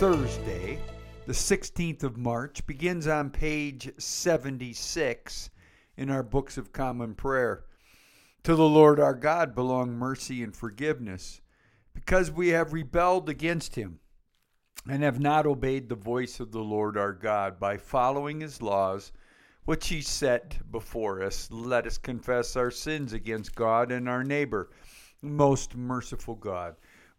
Thursday, the 16th of March begins on page 76 in our books of common prayer. To the Lord our God belong mercy and forgiveness, because we have rebelled against him and have not obeyed the voice of the Lord our God by following his laws, which he set before us. Let us confess our sins against God and our neighbor. Most merciful God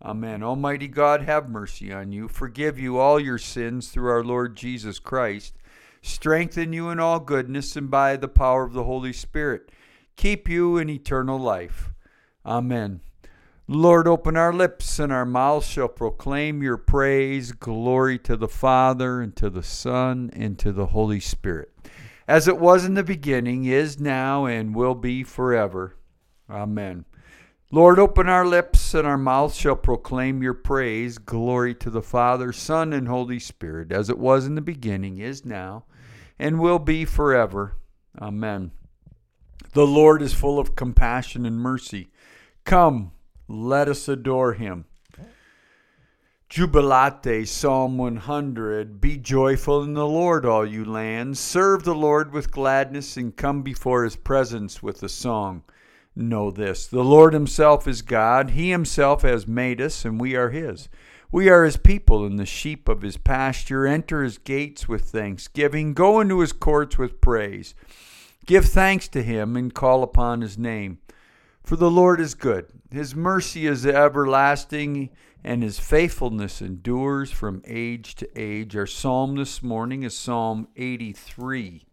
Amen. Almighty God, have mercy on you, forgive you all your sins through our Lord Jesus Christ, strengthen you in all goodness, and by the power of the Holy Spirit, keep you in eternal life. Amen. Lord, open our lips, and our mouths shall proclaim your praise. Glory to the Father, and to the Son, and to the Holy Spirit, as it was in the beginning, is now, and will be forever. Amen. Lord, open our lips, and our mouths shall proclaim your praise. Glory to the Father, Son, and Holy Spirit, as it was in the beginning, is now, and will be forever. Amen. The Lord is full of compassion and mercy. Come, let us adore him. Jubilate, Psalm 100. Be joyful in the Lord, all you lands. Serve the Lord with gladness, and come before his presence with a song know this the Lord Himself is God. He Himself has made us, and we are His. We are His people and the sheep of His pasture. Enter His gates with thanksgiving, go into His courts with praise. Give thanks to Him and call upon His name. For the Lord is good, His mercy is everlasting, and His faithfulness endures from age to age. Our psalm this morning is Psalm 83.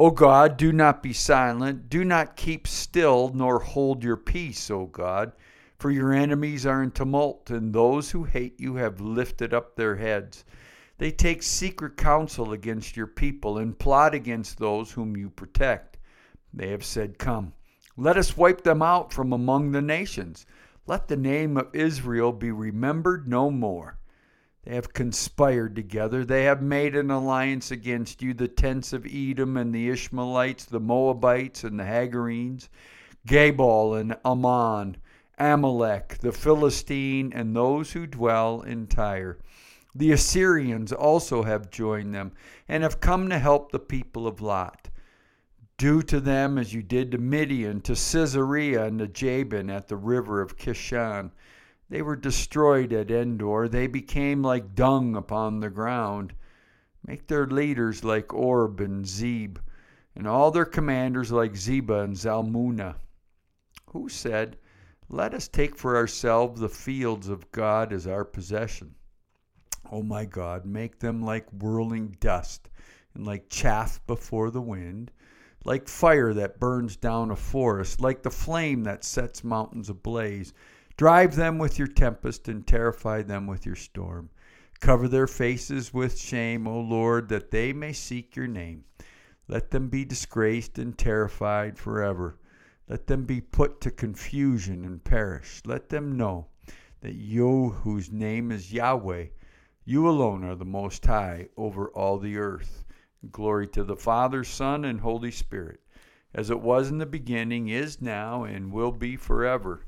O God, do not be silent. Do not keep still, nor hold your peace, O God. For your enemies are in tumult, and those who hate you have lifted up their heads. They take secret counsel against your people and plot against those whom you protect. They have said, Come, let us wipe them out from among the nations. Let the name of Israel be remembered no more. They have conspired together. They have made an alliance against you, the tents of Edom and the Ishmaelites, the Moabites and the Hagarenes, Gebal and Ammon, Amalek, the Philistine, and those who dwell in Tyre. The Assyrians also have joined them and have come to help the people of Lot. Do to them as you did to Midian, to Sisera, and to Jabin at the river of Kishon they were destroyed at Endor. They became like dung upon the ground. Make their leaders like Oreb and Zeeb, and all their commanders like Zebah and Zalmunna. Who said, Let us take for ourselves the fields of God as our possession? O oh my God, make them like whirling dust and like chaff before the wind, like fire that burns down a forest, like the flame that sets mountains ablaze. Drive them with your tempest and terrify them with your storm. Cover their faces with shame, O Lord, that they may seek your name. Let them be disgraced and terrified forever. Let them be put to confusion and perish. Let them know that you, whose name is Yahweh, you alone are the Most High over all the earth. Glory to the Father, Son, and Holy Spirit, as it was in the beginning, is now, and will be forever.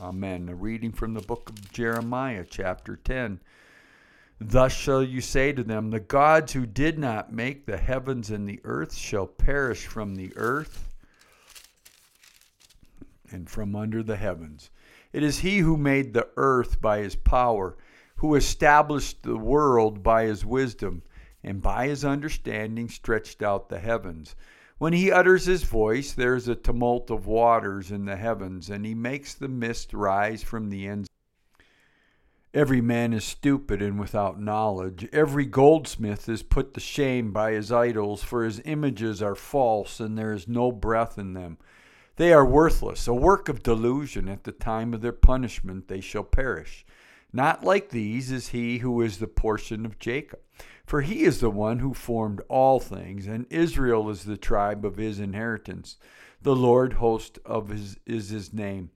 Amen. A reading from the book of Jeremiah, chapter 10. Thus shall you say to them, The gods who did not make the heavens and the earth shall perish from the earth and from under the heavens. It is he who made the earth by his power, who established the world by his wisdom, and by his understanding stretched out the heavens. When he utters his voice, there is a tumult of waters in the heavens, and he makes the mist rise from the ends. Every man is stupid and without knowledge. Every goldsmith is put to shame by his idols, for his images are false, and there is no breath in them. They are worthless, a work of delusion. At the time of their punishment they shall perish. Not like these is he who is the portion of Jacob. For he is the one who formed all things, and Israel is the tribe of his inheritance. The Lord host of his is his name.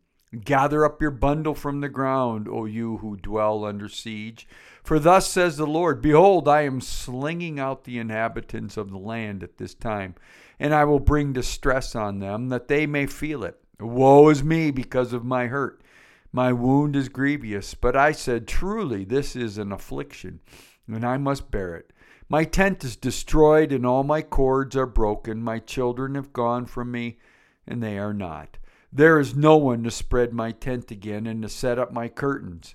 Gather up your bundle from the ground, O you who dwell under siege. For thus says the Lord Behold, I am slinging out the inhabitants of the land at this time, and I will bring distress on them, that they may feel it. Woe is me because of my hurt. My wound is grievous. But I said, Truly, this is an affliction, and I must bear it. My tent is destroyed, and all my cords are broken. My children have gone from me, and they are not. There is no one to spread my tent again and to set up my curtains.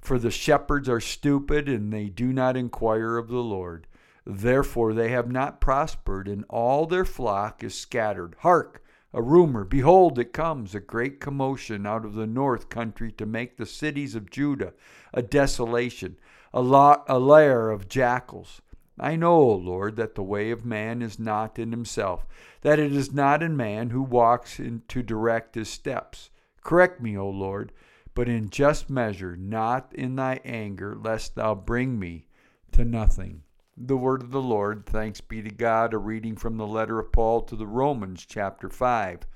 For the shepherds are stupid, and they do not inquire of the Lord. Therefore they have not prospered, and all their flock is scattered. Hark! A rumor, behold, it comes, a great commotion out of the north country to make the cities of Judah a desolation, a, la- a lair of jackals. I know, O Lord, that the way of man is not in himself, that it is not in man who walks in to direct his steps. Correct me, O Lord, but in just measure, not in thy anger, lest thou bring me to nothing. The word of the Lord, thanks be to God, a reading from the letter of Paul to the Romans, chapter 5.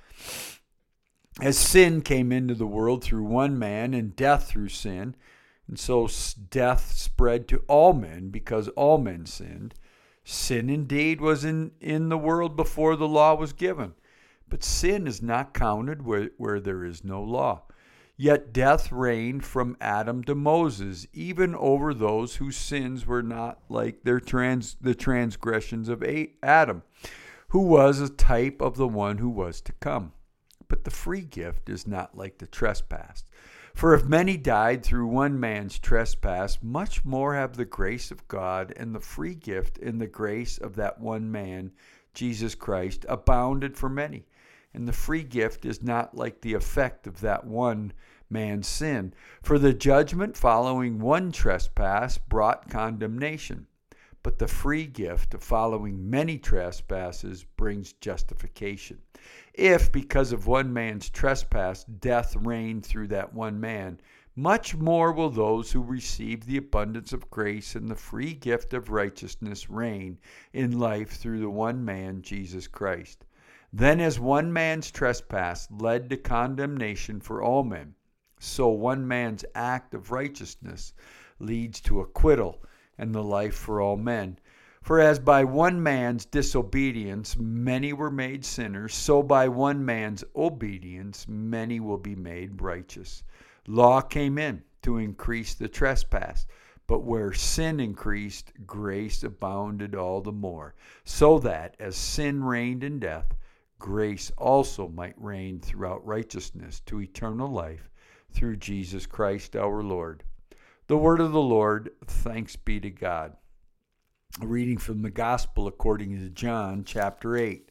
As sin came into the world through one man, and death through sin, and so death spread to all men because all men sinned. Sin indeed was in, in the world before the law was given, but sin is not counted where, where there is no law. Yet death reigned from Adam to Moses, even over those whose sins were not like their trans, the transgressions of Adam, who was a type of the one who was to come. But the free gift is not like the trespass. For if many died through one man's trespass, much more have the grace of God and the free gift in the grace of that one man, Jesus Christ, abounded for many. And the free gift is not like the effect of that one man's sin. For the judgment following one trespass brought condemnation but the free gift of following many trespasses brings justification. If, because of one man's trespass, death reigned through that one man, much more will those who receive the abundance of grace and the free gift of righteousness reign in life through the one man, Jesus Christ. Then, as one man's trespass led to condemnation for all men, so one man's act of righteousness leads to acquittal and the life for all men. For as by one man's disobedience many were made sinners, so by one man's obedience many will be made righteous. Law came in to increase the trespass, but where sin increased, grace abounded all the more, so that as sin reigned in death, grace also might reign throughout righteousness to eternal life through Jesus Christ our Lord. The word of the Lord, thanks be to God. A reading from the Gospel according to John, chapter 8.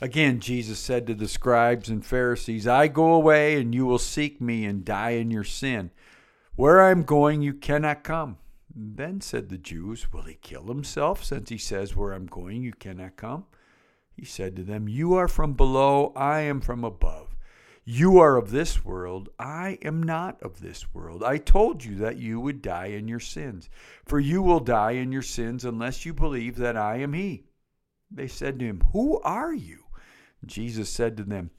Again, Jesus said to the scribes and Pharisees, I go away, and you will seek me and die in your sin. Where I am going, you cannot come. Then said the Jews, Will he kill himself, since he says, Where I'm going, you cannot come? He said to them, You are from below, I am from above. You are of this world. I am not of this world. I told you that you would die in your sins. For you will die in your sins unless you believe that I am He. They said to him, Who are you? Jesus said to them,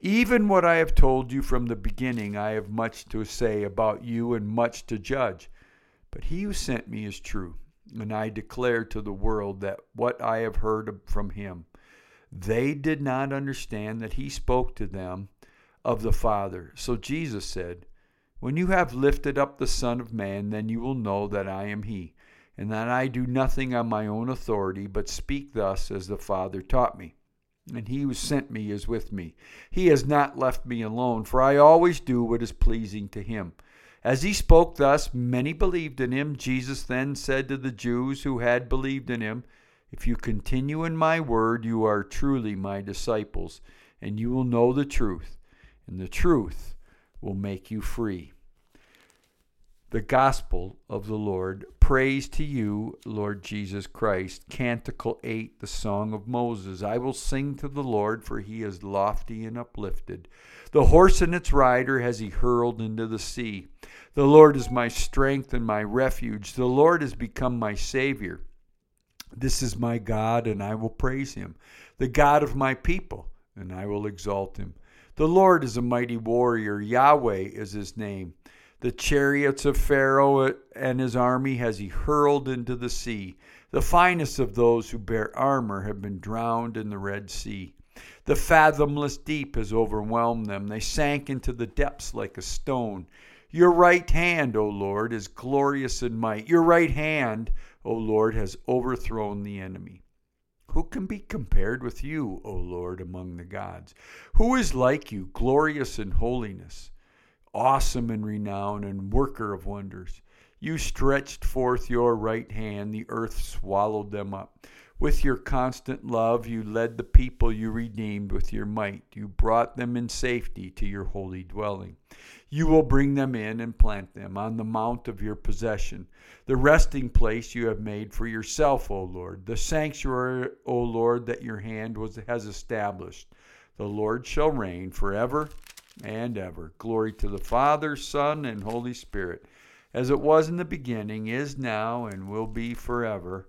Even what I have told you from the beginning, I have much to say about you and much to judge. But he who sent me is true, and I declare to the world that what I have heard from him. They did not understand that he spoke to them of the Father. So Jesus said, When you have lifted up the Son of Man, then you will know that I am He, and that I do nothing on my own authority, but speak thus as the Father taught me. And he who sent me is with me. He has not left me alone, for I always do what is pleasing to him. As he spoke thus, many believed in him. Jesus then said to the Jews who had believed in him, If you continue in my word, you are truly my disciples, and you will know the truth, and the truth will make you free. the gospel of the Lord. Praise to you, Lord Jesus Christ. Canticle 8, the song of Moses. I will sing to the Lord, for he is lofty and uplifted. The horse and its rider has he hurled into the sea. The Lord is my strength and my refuge. The Lord has become my Savior. This is my God, and I will praise him, the God of my people, and I will exalt him. The Lord is a mighty warrior. Yahweh is his name. The chariots of Pharaoh and his army has he hurled into the sea. The finest of those who bear armor have been drowned in the Red Sea. The fathomless deep has overwhelmed them. They sank into the depths like a stone. Your right hand, O Lord, is glorious in might. Your right hand, O Lord, has overthrown the enemy. Who can be compared with you, O Lord, among the gods? Who is like you, glorious in holiness? awesome in renown and worker of wonders. You stretched forth your right hand, the earth swallowed them up. With your constant love, you led the people you redeemed with your might. You brought them in safety to your holy dwelling. You will bring them in and plant them on the mount of your possession, the resting place you have made for yourself, O Lord, the sanctuary, O Lord, that your hand was, has established. The Lord shall reign forever and ever. Glory to the Father, Son, and Holy Spirit, as it was in the beginning, is now, and will be forever.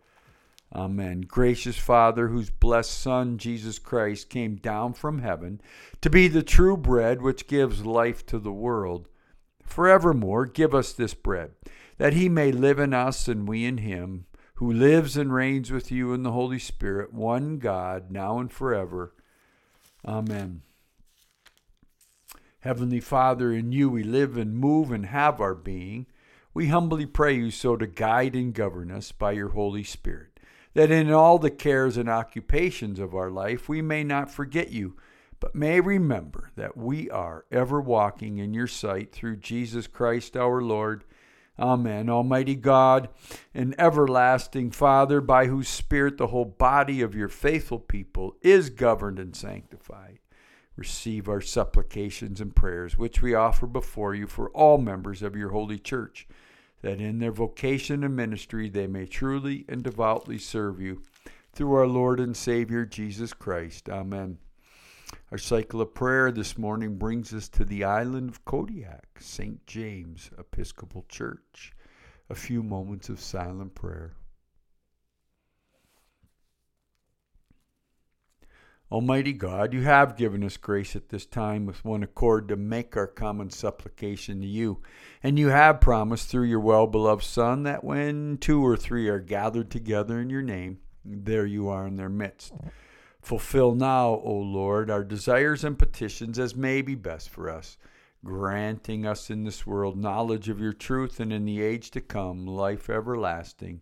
Amen. Gracious Father, whose blessed Son, Jesus Christ, came down from heaven to be the true bread which gives life to the world, forevermore give us this bread, that he may live in us and we in him, who lives and reigns with you in the Holy Spirit, one God, now and forever. Amen. Heavenly Father, in you we live and move and have our being. We humbly pray you so to guide and govern us by your Holy Spirit, that in all the cares and occupations of our life we may not forget you, but may remember that we are ever walking in your sight through Jesus Christ our Lord. Amen. Almighty God and everlasting Father, by whose Spirit the whole body of your faithful people is governed and sanctified receive our supplications and prayers, which we offer before you for all members of your holy church, that in their vocation and ministry they may truly and devoutly serve you. Through our Lord and Savior Jesus Christ. Amen. Our cycle of prayer this morning brings us to the island of Kodiak, St. James Episcopal Church. A few moments of silent prayer. Almighty God, you have given us grace at this time with one accord to make our common supplication to you. And you have promised through your well beloved Son that when two or three are gathered together in your name, there you are in their midst. Fulfill now, O Lord, our desires and petitions as may be best for us, granting us in this world knowledge of your truth and in the age to come life everlasting.